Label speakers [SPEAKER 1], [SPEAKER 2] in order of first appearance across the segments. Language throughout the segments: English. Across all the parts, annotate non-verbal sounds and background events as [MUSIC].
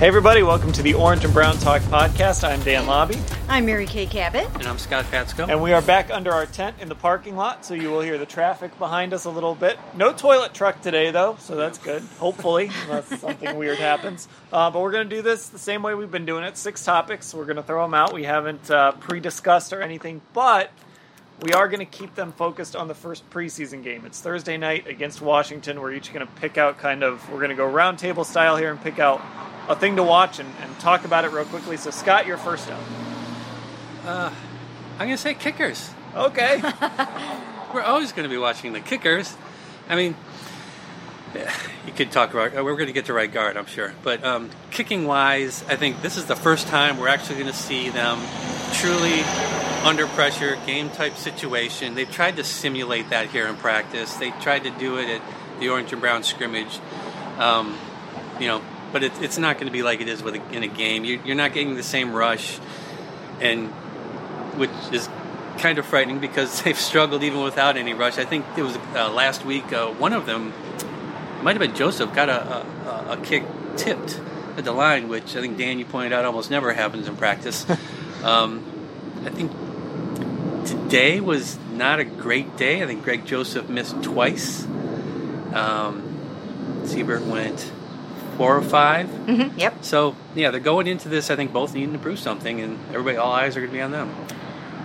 [SPEAKER 1] Hey, everybody, welcome to the Orange and Brown Talk podcast. I'm Dan Labbe,
[SPEAKER 2] I'm Mary Kay Cabot.
[SPEAKER 3] And I'm Scott Patsko.
[SPEAKER 1] and we are back under our tent in the parking lot, so you will hear the traffic behind us a little bit. No toilet truck today, though, so that's good, hopefully, unless [LAUGHS] something weird happens. Uh, but we're going to do this the same way we've been doing it six topics. We're going to throw them out. We haven't uh, pre discussed or anything, but we are going to keep them focused on the first preseason game. It's Thursday night against Washington. We're each going to pick out kind of, we're going to go roundtable style here and pick out a thing to watch and, and talk about it real quickly. So, Scott, you're first up.
[SPEAKER 3] I'm going to say kickers.
[SPEAKER 1] Okay. [LAUGHS] [LAUGHS]
[SPEAKER 3] We're always going to be watching the kickers. I mean, you could talk about, we're going to get to right guard, I'm sure. But um, kicking wise, I think this is the first time we're actually going to see them truly under pressure, game type situation. They've tried to simulate that here in practice. They tried to do it at the orange and brown scrimmage. Um, you know, but it, it's not going to be like it is with a, in a game. You, you're not getting the same rush, and which is kind of frightening because [LAUGHS] they've struggled even without any rush. I think it was uh, last week. Uh, one of them might have been Joseph got a, a, a kick tipped at the line, which I think Dan you pointed out almost never happens in practice. [LAUGHS] um, I think today was not a great day. I think Greg Joseph missed twice. Um, Seibert went four or 5
[SPEAKER 2] Mm-hmm. Yep.
[SPEAKER 3] So yeah, they're going into this. I think both needing to prove something, and everybody, all eyes are going to be on them.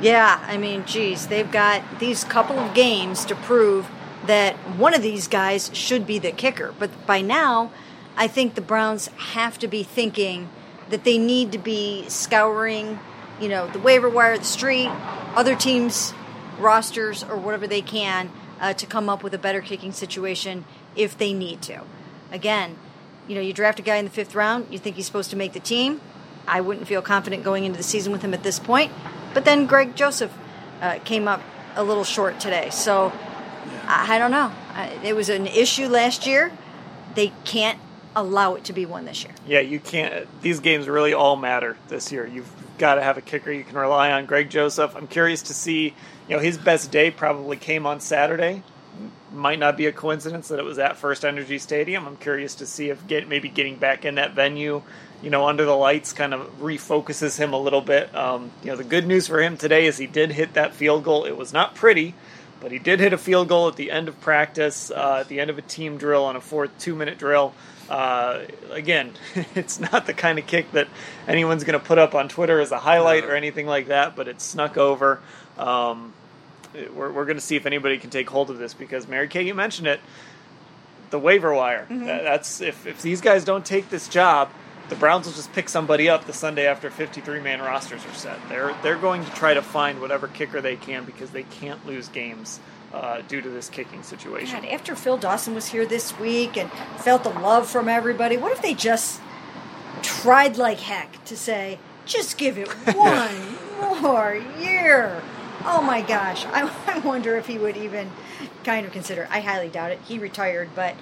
[SPEAKER 2] Yeah, I mean, geez, they've got these couple of games to prove that one of these guys should be the kicker. But by now, I think the Browns have to be thinking that they need to be scouring, you know, the waiver wire, the street, other teams' rosters, or whatever they can uh, to come up with a better kicking situation if they need to. Again, you know, you draft a guy in the fifth round, you think he's supposed to make the team. I wouldn't feel confident going into the season with him at this point. But then Greg Joseph uh, came up a little short today. So I, I don't know. I, it was an issue last year. They can't allow it to be one this year.
[SPEAKER 1] yeah, you can't. These games really all matter this year. You've got to have a kicker you can rely on. Greg Joseph. I'm curious to see. You know, his best day probably came on Saturday. Might not be a coincidence that it was at First Energy Stadium. I'm curious to see if get maybe getting back in that venue, you know, under the lights, kind of refocuses him a little bit. Um, you know, the good news for him today is he did hit that field goal. It was not pretty, but he did hit a field goal at the end of practice, uh, at the end of a team drill on a fourth two-minute drill. Uh, again, [LAUGHS] it's not the kind of kick that anyone's going to put up on Twitter as a highlight or anything like that, but it snuck over. Um, we're we're going to see if anybody can take hold of this because Mary Kay, you mentioned it, the waiver wire. That- that's if if these guys don't take this job, the Browns will just pick somebody up the Sunday after 53 man rosters are set. They're they're going to try to find whatever kicker they can because they can't lose games uh, due to this kicking situation.
[SPEAKER 2] God, after Phil Dawson was here this week and felt the love from everybody, what if they just tried like heck to say, just give it [LAUGHS] one more year? Oh my gosh. I, [LAUGHS] I wonder if he would even kind of consider. I highly doubt it. He retired, but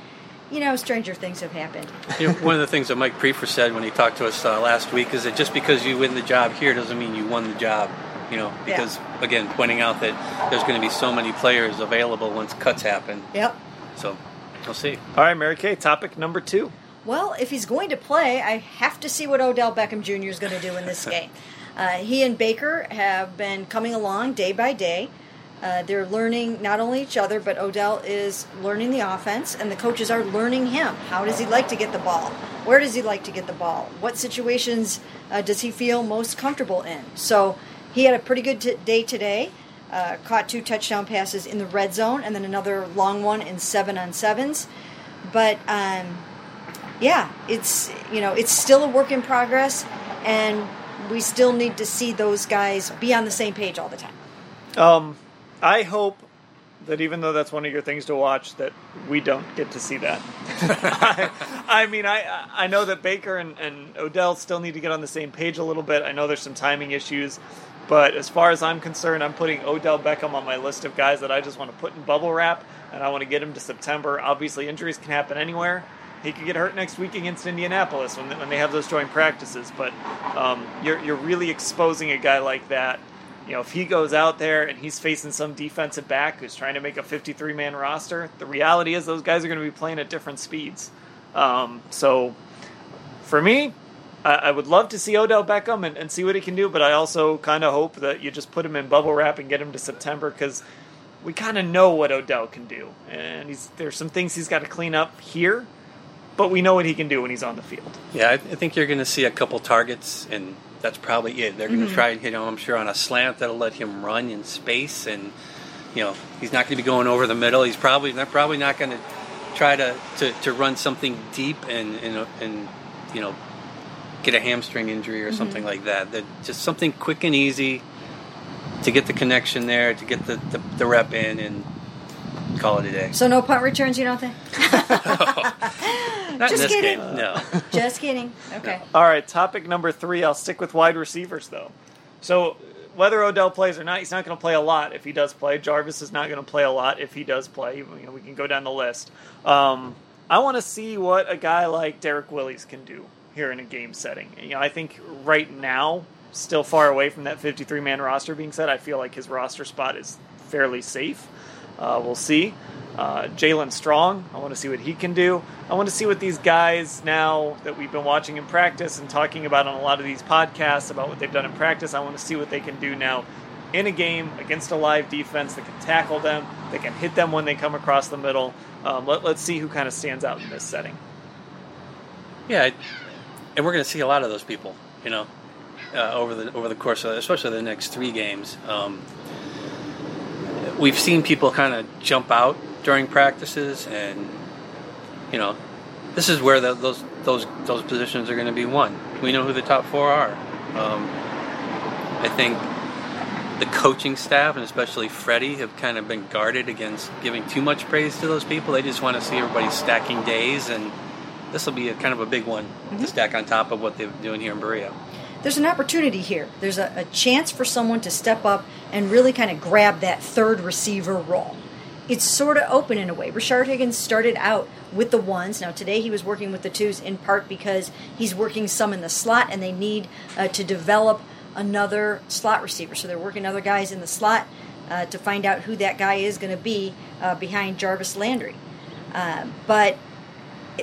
[SPEAKER 2] you know, stranger things have happened.
[SPEAKER 3] You know, one of the things that Mike Priefer said when he talked to us uh, last week is that just because you win the job here doesn't mean you won the job. You know, because again, pointing out that there's going to be so many players available once cuts happen.
[SPEAKER 2] Yep.
[SPEAKER 3] So we'll see.
[SPEAKER 1] All right, Mary Kay, topic number two.
[SPEAKER 2] Well, if he's going to play, I have to see what Odell Beckham Jr. is going to do in this [LAUGHS] game. Uh, he and Baker have been coming along day by day. Uh, they're learning not only each other, but Odell is learning the offense, and the coaches are learning him. How does he like to get the ball? Where does he like to get the ball? What situations uh, does he feel most comfortable in? So he had a pretty good t- day today. Uh, caught two touchdown passes in the red zone, and then another long one in seven on sevens. But um, yeah, it's you know it's still a work in progress, and we still need to see those guys be on the same page all the time.
[SPEAKER 1] Um, I hope that even though that's one of your things to watch, that we don't get to see that. [LAUGHS] I, I, mean, I I know that Baker and, and Odell still need to get on the same page a little bit. I know there's some timing issues, but as far as I'm concerned, I'm putting Odell Beckham on my list of guys that I just want to put in bubble wrap, and I want to get him to September. Obviously, injuries can happen anywhere. He could get hurt next week against Indianapolis when they, when they have those joint practices. But um, you're you're really exposing a guy like that you know, if he goes out there and he's facing some defensive back who's trying to make a 53 man roster, the reality is those guys are going to be playing at different speeds. Um, so for me, I, I, would love to see Odell Beckham and, and see what he can do, but I also kind of hope that you just put him in bubble wrap and get him to September because we kind of know what Odell can do. And there's some things he's got to clean up here, but we know what he can do when he's on the field.
[SPEAKER 3] Yeah, I, I think you're going to see a couple targets and that's probably it. They're going to mm-hmm. try, you know, I'm sure on a slant that'll let him run in space, and you know, he's not going to be going over the middle. He's probably they're probably not going to try to, to, to run something deep and, and and you know get a hamstring injury or mm-hmm. something like that. That just something quick and easy to get the connection there, to get the, the, the rep in, and [LAUGHS] call it a day.
[SPEAKER 2] So no punt returns, you don't think? [LAUGHS]
[SPEAKER 3] Not
[SPEAKER 2] Just kidding.
[SPEAKER 3] Game, no. [LAUGHS]
[SPEAKER 2] Just kidding. Okay.
[SPEAKER 1] All right. Topic number three. I'll stick with wide receivers though. So whether Odell plays or not, he's not going to play a lot if he does play. Jarvis is not going to play a lot if he does play. You know, we can go down the list. Um, I want to see what a guy like Derrick Willies can do here in a game setting. You know, I think right now, still far away from that 53 man roster being set. I feel like his roster spot is fairly safe. Uh, we'll see. Uh, Jaelen Strong, I want to see what he can do. I want to see what these guys now that we've been watching in practice and talking about on a lot of these podcasts about what they've done in practice. I want to see what they can do now in a game against a live defense that can tackle them, that can hit them when they come across the middle. Um, let, us see who kind of stands out in this setting.
[SPEAKER 3] Yeah, and we're going to see a lot of those people, you know, uh, over the over the course of especially the next three games. Um, we've seen people kind of jump out during practices, and you know, this is where the, those those those positions are going to be won. We know who the top four are. Um, I think the coaching staff and especially Freddie have kind of been guarded against giving too much praise to those people. They just want to see everybody stacking days, and this will be a kind of a big one mm-hmm. to stack on top of what they're doing here in Berea
[SPEAKER 2] there's an opportunity here. There's a, a chance for someone to step up and really kind of grab that third receiver role. It's sort of open in a way. Rashard Higgins started out with the ones. Now, today he was working with the twos in part because he's working some in the slot and they need uh, to develop another slot receiver. So they're working other guys in the slot uh, to find out who that guy is going to be uh, behind Jarvis Landry. Uh, but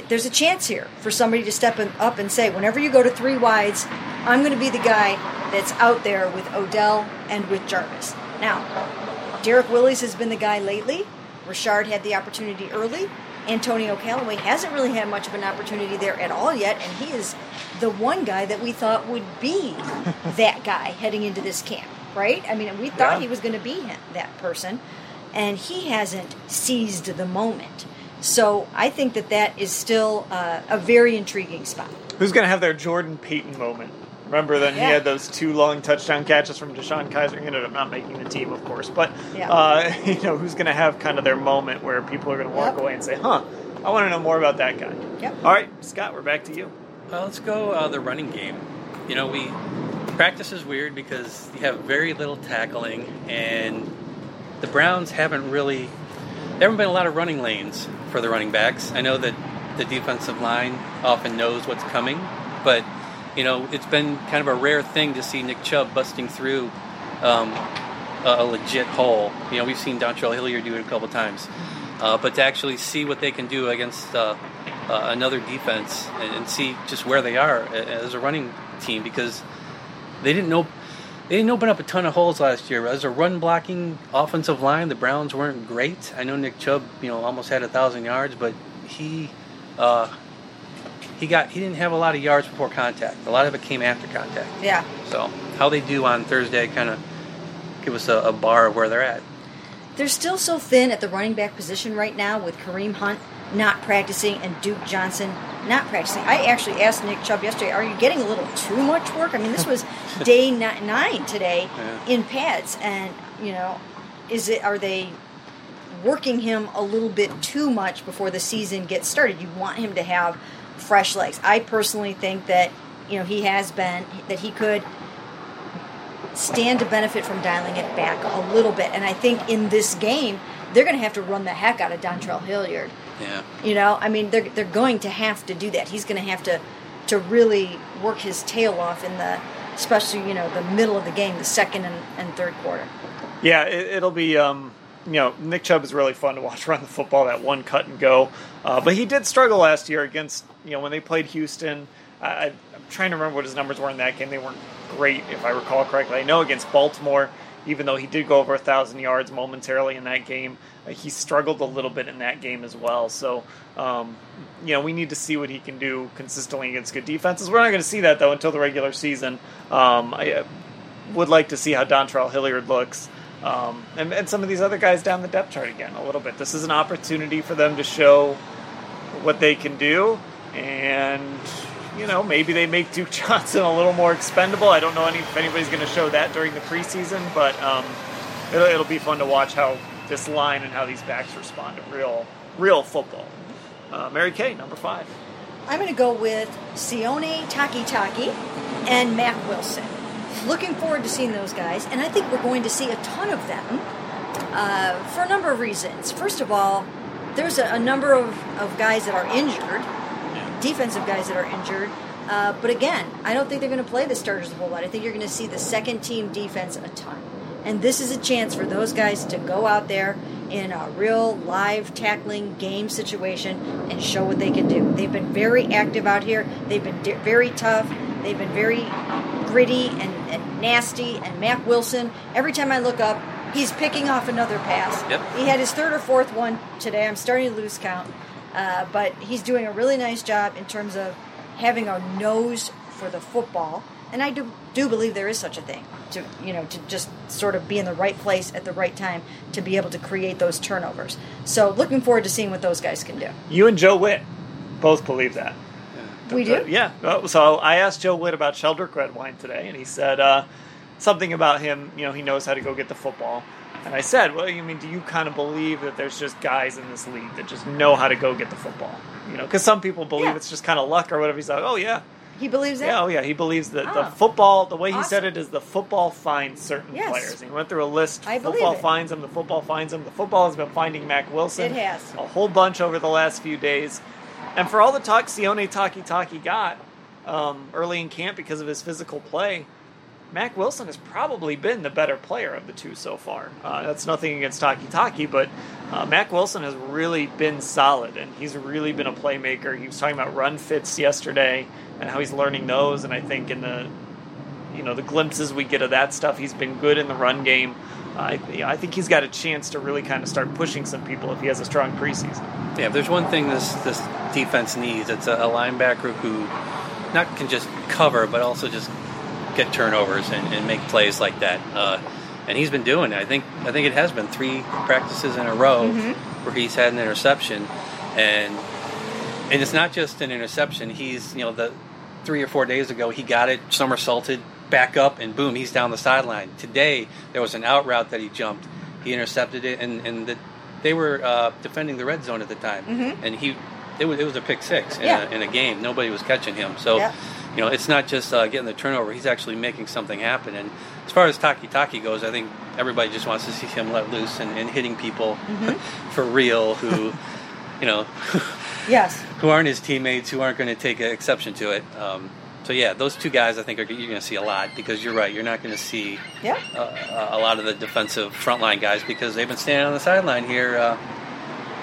[SPEAKER 2] there's a chance here for somebody to step up and say, whenever you go to three wides, I'm going to be the guy that's out there with Odell and with Jarvis. Now, Derrick Willies has been the guy lately. Rashard had the opportunity early. Antonio Callaway hasn't really had much of an opportunity there at all yet, and he is the one guy that we thought would be [LAUGHS] that guy heading into this camp, right? I mean, we thought yeah. he was going to be him, that person, and he hasn't seized the moment. So I think that that is still uh, a very intriguing spot.
[SPEAKER 1] Who's going to have their Jordan Payton moment? Remember then yeah. he had those two long touchdown catches from DeShone Kizer. He ended up not making the team, of course. But yeah. uh, [LAUGHS] you know who's going to have kind of their moment where people are going to walk yep. away and say, "Huh, I want to know more about that guy."
[SPEAKER 2] Yep.
[SPEAKER 1] All right, Scott, we're back to you.
[SPEAKER 3] Well, let's go uh, the running game. You know, we practice is weird because you have very little tackling, and the Browns haven't really there haven't been a lot of running lanes for the running backs. I know that the defensive line often knows what's coming, but you know it's been kind of a rare thing to see Nick Chubb busting through um, a, legit hole. You know we've seen Dontrell Hilliard do it a couple times, uh, but to actually see what they can do against uh, uh, another defense and, and, see just where they are as a running team because they didn't know they didn't open up a ton of holes last year. As a run blocking offensive line, the Browns weren't great. I know Nick Chubb, you know, almost had a thousand yards, but he uh, he got he didn't have a lot of yards before contact. A lot of it came after contact.
[SPEAKER 2] Yeah.
[SPEAKER 3] So how they do on Thursday kind of give us a, a bar of where they're at.
[SPEAKER 2] They're still so thin at the running back position right now with Kareem Hunt not practicing and Duke Johnson not practicing. I actually asked Nick Chubb yesterday, "Are you getting a little too much work?" I mean, this was [LAUGHS] day nine today
[SPEAKER 3] Yeah.
[SPEAKER 2] in pads, and you know, is it are they working him a little bit too much before the season gets started? You want him to have fresh legs. I personally think that you know he has been that he could stand to benefit from dialing it back a little bit. And I think in this game, they're going to have to run the heck out of Dontrell Hilliard.
[SPEAKER 3] Yeah.
[SPEAKER 2] You know, I mean, they're they're going to have to do that. He's going to have to to really work his tail off in the, especially you know the middle of the game, the second and, and third quarter.
[SPEAKER 1] Yeah, it, it'll be. Um, you know, Nick Chubb is really fun to watch [LAUGHS] run the football. That one cut and go, uh, but he did struggle last year against. You know, when they played Houston, I, I'm trying to remember what his numbers were in that game. They weren't great, if I recall correctly. I know against Baltimore, even though he did go over a thousand yards momentarily in that game, uh, he struggled a little bit in that game as well. So, um, you know, we need to see what he can do consistently against good defenses. We're not going to see that though until the regular season. Um, I uh, would like to see how Dontrell Hilliard looks. Um, and, and some of these other guys down the depth chart again a little bit. This is an opportunity for them to show what they can do, and you know maybe they make Duke Johnson a little more expendable. I don't know any, if anybody's going to show that during the preseason, but um, it'll, it'll be fun to watch how this line and how these backs respond to real real football. Uh, Mary Kay, number five.
[SPEAKER 2] I'm going to go with Sione Takitaki and Mack Wilson. Looking forward to seeing those guys, and I think we're going to see a ton of them uh, for a number of reasons. First of all, there's a, a number of, of guys that are injured, defensive guys that are injured. Uh, but again, I don't think they're going to play the starters a whole lot. I think you're going to see the second team defense a ton. And this is a chance for those guys to go out there in a real live tackling game situation and show what they can do. They've been very active out here. They've been very tough. They've been very gritty and, and nasty. And Mack Wilson, every time I look up, he's picking off another pass.
[SPEAKER 3] Yep.
[SPEAKER 2] He had his third or fourth one today. I'm starting to lose count. Uh, but he's doing a really nice job in terms of having a nose for the football. And I do, do believe there is such a thing to you know to just sort of be in the right place at the right time to be able to create those turnovers. So looking forward to seeing what those guys can do.
[SPEAKER 1] You and Joe Whitt both believe that.
[SPEAKER 2] We do.
[SPEAKER 1] Yeah. So I asked Joe Whitt about Sheldrick Redwine today, and he said uh, something about him. You know, he knows how to go get the football. And I said, well, you mean, do you kind of believe that there's just guys in this league that just know how to go get the football? You know, because some people believe
[SPEAKER 2] Yeah.
[SPEAKER 1] it's just kind of luck or whatever. He's like, oh yeah,
[SPEAKER 2] He believes that.
[SPEAKER 1] yeah, oh yeah. He believes that the
[SPEAKER 2] Oh.
[SPEAKER 1] football, the way he said it is the football finds certain
[SPEAKER 2] Yes.
[SPEAKER 1] players. And he went through a list.
[SPEAKER 2] I believe
[SPEAKER 1] football
[SPEAKER 2] it.
[SPEAKER 1] finds him. The football finds him. The football has been finding Mack Wilson.
[SPEAKER 2] It has.
[SPEAKER 1] a whole bunch over the last few days. And for all the talk Sione Takitaki got um, early in camp because of his physical play, Mack Wilson has probably been the better player of the two so far. Uh, that's nothing against Takitaki, but uh, Mack Wilson has really been solid, and he's really been a playmaker. He was talking about run fits yesterday and how he's learning those, and I think in the you know the glimpses we get of that stuff, he's been good in the run game. I, I think he's got a chance to really kind of start pushing some people if he has a strong preseason.
[SPEAKER 3] Yeah, if there's one thing this this defense needs, it's a, a linebacker who not can just cover, but also just get turnovers and, and make plays like that. Uh, and he's been doing it. I think I think it has been three practices in a row where he's had an interception, and and it's not just an interception. He's you know the three or four days ago he got it somersaulted back up and boom he's down the sideline. Today there was an out route that he jumped. He intercepted it and and the, they were uh, defending the red zone at the time, and he it was, it was a pick six in,
[SPEAKER 2] Yeah.
[SPEAKER 3] a, in a game. Nobody was catching him. So,
[SPEAKER 2] Yeah.
[SPEAKER 3] You know, it's not just uh, getting the turnover. He's actually making something happen. And as far as Takitaki goes, I think everybody just wants to see him let loose and, and hitting people [LAUGHS] for real who, [LAUGHS] you know,
[SPEAKER 2] Yes. [LAUGHS]
[SPEAKER 3] who aren't his teammates, who aren't going to take exception to it. Um, so yeah, those two guys I think are, you're going to see a lot because you're right. You're not going to see
[SPEAKER 2] Yeah.
[SPEAKER 3] uh, a lot of the defensive frontline guys because they've been standing on the sideline here uh,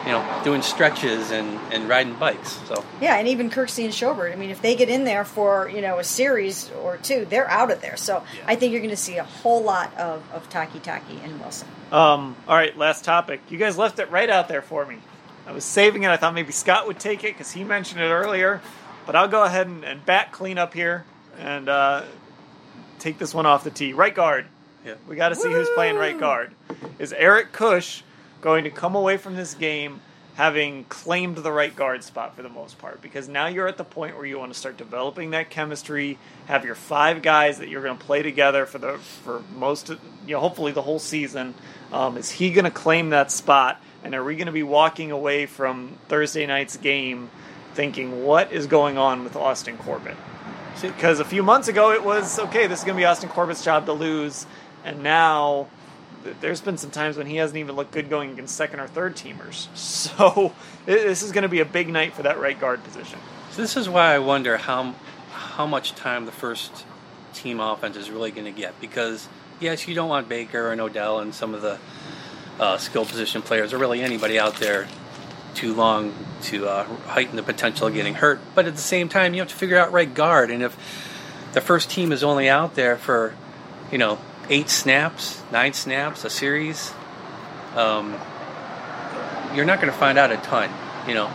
[SPEAKER 3] you know, doing stretches and, and riding bikes. So
[SPEAKER 2] Yeah, and even Kirksey and Schobert. I mean, if they get in there for you know a series or two, they're out of there. So I think you're going to see a whole lot of of Takitaki and Wilson.
[SPEAKER 1] Um, all right, last topic. You guys left it right out there for me. I was saving it. I thought maybe Scott would take it because he mentioned it earlier. But I'll go ahead and, and back clean up here and uh, take this one off the tee. Right guard.
[SPEAKER 3] yeah.
[SPEAKER 1] We got to see who's playing right guard. Is Eric Kush going to come away from this game having claimed the right guard spot for the most part? Because now you're at the point where you want to start developing that chemistry, have your five guys that you're going to play together for the for most, of, you know, hopefully the whole season. Um, is he going to claim that spot? And are we going to be walking away from Thursday night's game thinking what is going on with Austin Corbett? Because a few months ago it was okay. This is going to be Austin Corbett's job to lose, and now there's been some times when he hasn't even looked good going against second or third teamers. [LAUGHS] So this is going to be a big night for that right guard position.
[SPEAKER 3] So this is why I wonder how how much time the first team offense is really going to get because yes, you don't want Baker and Odell and some of the uh, skill position players or really anybody out there too long to uh, heighten the potential of getting hurt. But at the same time, you have to figure out right guard, and if the first team is only out there for you know eight snaps, nine snaps a series, um, you're not going to find out a ton, you know,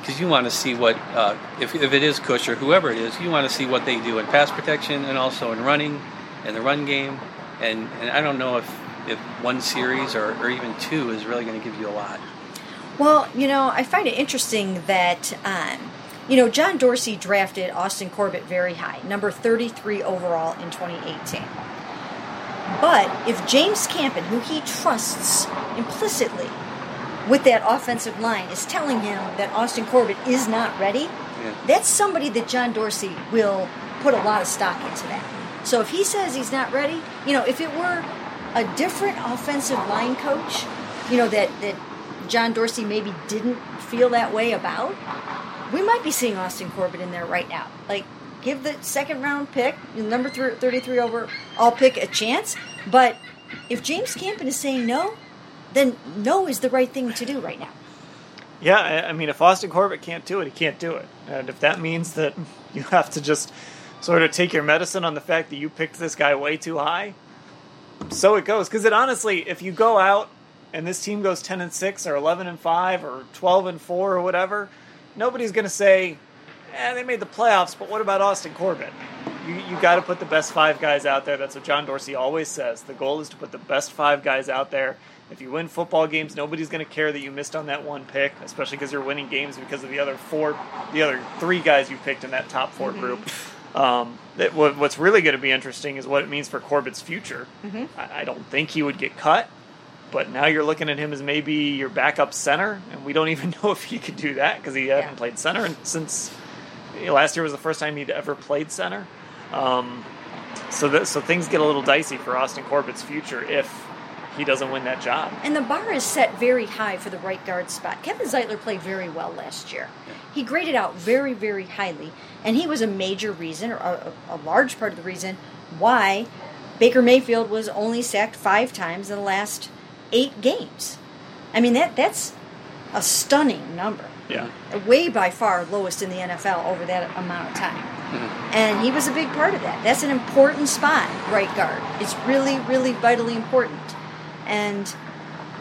[SPEAKER 3] because you want to see what uh, if, if it is Kush or whoever it is, you want to see what they do in pass protection and also in running, and the run game, and and I don't know if if one series or, or even two is really going to give you a lot.
[SPEAKER 2] Well, you know, I find it interesting that, um, you know, John Dorsey drafted Austin Corbett very high, number 33 overall in 2018. But if James Campen, who he trusts implicitly with that offensive line, is telling him that Austin Corbett is not ready, that's somebody that John Dorsey will put a lot of stock into that. So if he says he's not ready, you know, if it were a different offensive line coach, you know, that, that John Dorsey maybe didn't feel that way about, we might be seeing Austin Corbett in there right now. Like, give the second round pick, number thr- 33 overall pick, a chance. But if James Campen is saying no, then no is the right thing to do right now.
[SPEAKER 1] Yeah, I mean, if Austin Corbett can't do it, he can't do it. And if that means that [LAUGHS] you have to just sort of take your medicine on the fact that you picked this guy way too high, so it goes. Because it honestly, if you go out and this team goes ten and six or eleven and five or twelve and four or whatever, nobody's going to say, "Eh, they made the playoffs." But what about Austin Corbett? You you got to put the best five guys out there. That's what John Dorsey always says. The goal is to put the best five guys out there. If you win football games, nobody's going to care that you missed on that one pick, especially because you're winning games because of the other four, the other three guys you picked in that top 4 group. Um, that, what, what's really going to be interesting is what it means for Corbett's future. I, I don't think he would get cut, but now you're looking at him as maybe your backup center, and we don't even [LAUGHS] know if he could do that because he hasn't played center since you know, last year was the first time he'd ever played center. Um, so that, so things get a little dicey for Austin Corbett's future if he doesn't win that job.
[SPEAKER 2] And the bar is set very high for the right guard spot. Kevin Zeitler played very well last year. He graded out very, very highly, and he was a major reason, or a, a large part of the reason, why Baker Mayfield was only sacked five times in the last eight games. I mean, that that's a stunning number.
[SPEAKER 1] Yeah.
[SPEAKER 2] Way by far lowest in the NFL over that amount of time. Mm-hmm. And he was a big part of that. That's an important spot, right guard. It's really, really vitally important. And,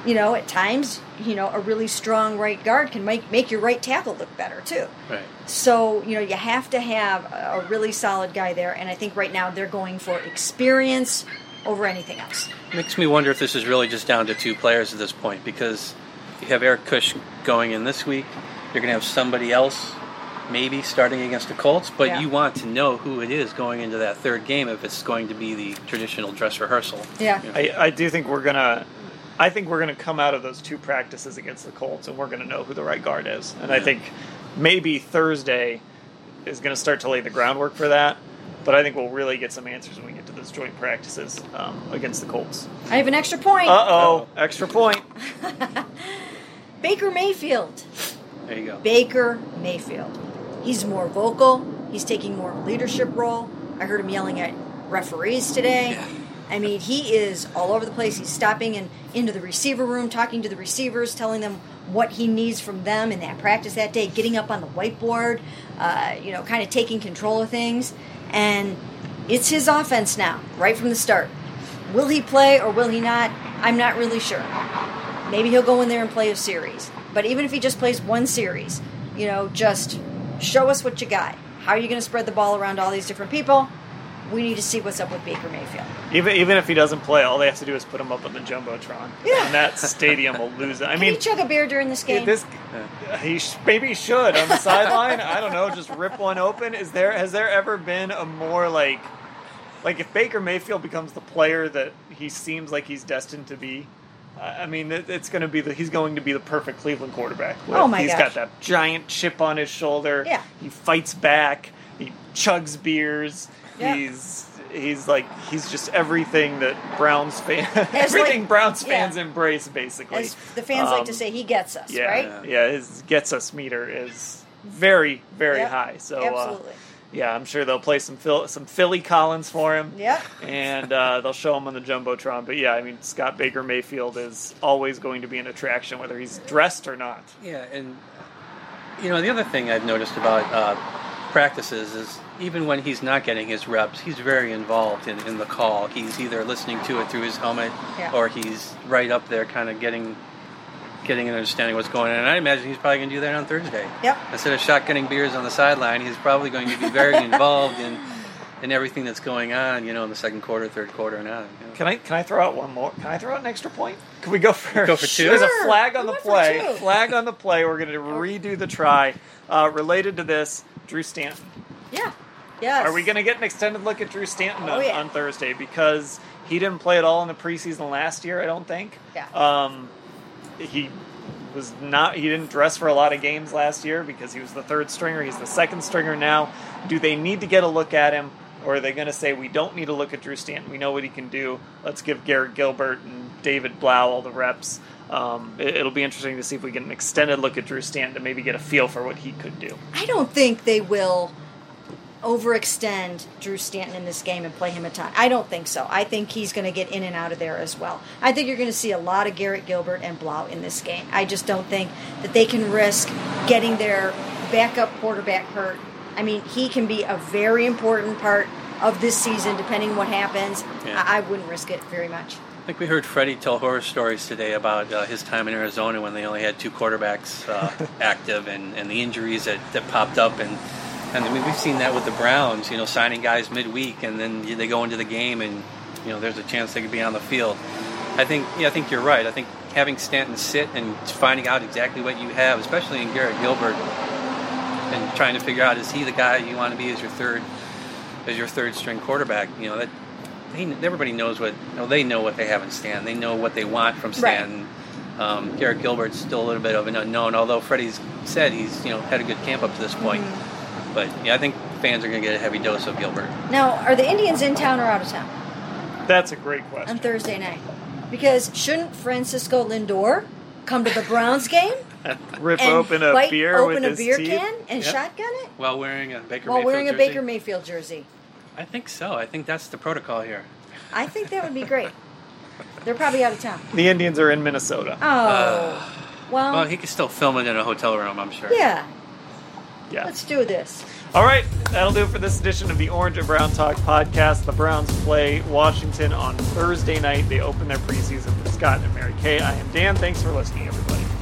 [SPEAKER 2] you know, at times, you know, a really strong right guard can make, make your right tackle look better, too.
[SPEAKER 3] Right.
[SPEAKER 2] So, you know, you have to have a a really solid guy there. And I think right now they're going for experience over anything else.
[SPEAKER 3] Makes me wonder if this is really just down to two players at this point because you have Eric Kush going in this week. You're going to have somebody else maybe starting against the Colts, but
[SPEAKER 2] Yeah.
[SPEAKER 3] you want to know who it is going into that third game if it's going to be the traditional dress rehearsal.
[SPEAKER 2] Yeah.
[SPEAKER 1] I, I do think we're gonna. I think we're gonna come out of those two practices against the Colts, and we're gonna know who the right guard is. And I think maybe Thursday is gonna start to lay the groundwork for that. But I think we'll really get some answers when we get to those joint practices um, against the Colts.
[SPEAKER 2] I have an extra point.
[SPEAKER 1] Uh oh, extra point. [LAUGHS]
[SPEAKER 2] Baker Mayfield.
[SPEAKER 3] There you go.
[SPEAKER 2] Baker Mayfield. He's more vocal. He's taking more of a leadership role. I heard him yelling at referees today. I mean, he is all over the place. He's stopping in, into the receiver room, talking to the receivers, telling them what he needs from them in that practice that day, getting up on the whiteboard, uh, you know, kind of taking control of things. And it's his offense now, right from the start. Will he play or will he not? I'm not really sure. Maybe he'll go in there and play a series. But even if he just plays one series, you know, just show us what you got. How are you going to spread the ball around all these different people? We need to see what's up with Baker Mayfield.
[SPEAKER 1] Even even if he doesn't play, all they have to do is put him up on the jumbotron,
[SPEAKER 2] Yeah.
[SPEAKER 1] and that stadium will lose it. I
[SPEAKER 2] Can
[SPEAKER 1] mean,
[SPEAKER 2] he chug a beer during this game?
[SPEAKER 1] this uh, he sh- maybe should on the sideline. I don't know, just rip one open. Is there has there ever been a more like like if Baker Mayfield becomes the player that he seems like he's destined to be? I mean, it's going to be the he's going to be the perfect Cleveland quarterback.
[SPEAKER 2] Oh, my
[SPEAKER 1] He's
[SPEAKER 2] gosh.
[SPEAKER 1] got that giant chip on his shoulder.
[SPEAKER 2] Yeah.
[SPEAKER 1] he fights back. He chugs beers.
[SPEAKER 2] Yeah.
[SPEAKER 1] He's he's like he's just everything that Browns fan everything
[SPEAKER 2] like-
[SPEAKER 1] Browns
[SPEAKER 2] yeah.
[SPEAKER 1] fans embrace basically.
[SPEAKER 2] As the fans like to
[SPEAKER 1] Um,
[SPEAKER 2] say, he gets us,
[SPEAKER 1] yeah,
[SPEAKER 2] right?
[SPEAKER 1] Yeah, his gets us meter is very, very
[SPEAKER 2] Yep,
[SPEAKER 1] high. So
[SPEAKER 2] absolutely.
[SPEAKER 1] Uh, yeah, I'm sure they'll play some Phil, some Philly Collins for him.
[SPEAKER 2] Yeah,
[SPEAKER 1] And uh, [LAUGHS] they'll show him on the jumbotron. But yeah, I mean Scott Baker Mayfield is always going to be an attraction, whether he's dressed or not.
[SPEAKER 3] Yeah, and you know the other thing I've noticed about uh, practices is even when he's not getting his reps, he's very involved in, in the call. He's either listening to it through his helmet,
[SPEAKER 2] Yeah.
[SPEAKER 3] or he's right up there, kind of getting getting an understanding of what's going on. And I imagine he's probably going to do that on Thursday.
[SPEAKER 2] Yep.
[SPEAKER 3] Instead of shotgunning beers on the sideline, he's probably going to be very [LAUGHS] involved in in everything that's going on. You know, in the second quarter, third quarter, and on. you know.
[SPEAKER 1] Can I can I throw out one more? Can I throw out an extra point? Can we go for
[SPEAKER 3] Go for two?
[SPEAKER 1] There's a flag on
[SPEAKER 2] We
[SPEAKER 1] the play. Flag on the play. We're going to redo the try. Uh, related to this, Drew Stanton.
[SPEAKER 2] Yeah. Yes.
[SPEAKER 1] Are we going to get an extended look at Drew Stanton
[SPEAKER 2] Oh,
[SPEAKER 1] on,
[SPEAKER 2] yeah.
[SPEAKER 1] on Thursday? Because he didn't play at all in the preseason last year, I don't think.
[SPEAKER 2] Yeah.
[SPEAKER 1] Um, he was not. He didn't dress for a lot of games last year because he was the third stringer. He's the second stringer now. Do they need to get a look at him, or are they going to say we don't need to look at Drew Stanton? We know what he can do. Let's give Garrett Gilbert and David Blough all the reps. Um, it, it'll be interesting to see if we get an extended look at Drew Stanton to maybe get a feel for what he could do.
[SPEAKER 2] I don't think they will overextend Drew Stanton in this game and play him a ton. I don't think so. I think he's going to get in and out of there as well. I think you're going to see a lot of Garrett Gilbert and Blough in this game. I just don't think that they can risk getting their backup quarterback hurt. I mean, he can be a very important part of this season, depending what happens.
[SPEAKER 3] Yeah.
[SPEAKER 2] I, I wouldn't risk it very much.
[SPEAKER 3] I think we heard Freddie tell horror stories today about uh, his time in Arizona when they only had two quarterbacks uh, [LAUGHS] active and, and the injuries that, that popped up. And, and I mean, we've seen that with the Browns, you know, signing guys midweek and then they go into the game and, you know, there's a chance they could be on the field. I think, yeah, I think you're right. I think having Stanton sit and finding out exactly what you have, especially in Garrett Gilbert, and trying to figure out is he the guy you want to be as your third as your third string quarterback, you know, that they, everybody knows what you know, they know what they have in Stan. They know what they want from Stan. Um, Garrett Gilbert's still a little bit of an unknown, although Freddie's said he's you know had a good camp up to this point. But yeah, I think fans are going to get a heavy dose of Gilbert.
[SPEAKER 2] Now, are the Indians in town or out of town
[SPEAKER 1] That's a great question. on.
[SPEAKER 2] Thursday night? Because shouldn't Francisco Lindor come to the Browns game? [LAUGHS]
[SPEAKER 1] Rip open a
[SPEAKER 2] bite
[SPEAKER 1] beer
[SPEAKER 2] open
[SPEAKER 1] with
[SPEAKER 2] a
[SPEAKER 1] his
[SPEAKER 2] beer
[SPEAKER 1] teeth.
[SPEAKER 2] can and
[SPEAKER 1] Yep.
[SPEAKER 2] shotgun it
[SPEAKER 3] While wearing a Baker
[SPEAKER 2] while
[SPEAKER 3] Mayfield
[SPEAKER 2] wearing a
[SPEAKER 3] jersey?
[SPEAKER 2] Baker Mayfield jersey.
[SPEAKER 3] I think so. I think that's the protocol here.
[SPEAKER 2] I think that would be great. They're probably out of town.
[SPEAKER 1] The Indians are in Minnesota.
[SPEAKER 2] Oh, uh, well,
[SPEAKER 3] Well, he could still film it in a hotel room, I'm sure.
[SPEAKER 2] yeah.
[SPEAKER 1] Yeah.
[SPEAKER 2] Let's do this.
[SPEAKER 1] All right, that'll do it for this edition of the Orange and Brown Talk podcast. The Browns play Washington on Thursday night. They open their preseason for Scott and Mary Kay. I am Dan. Thanks for listening, everybody.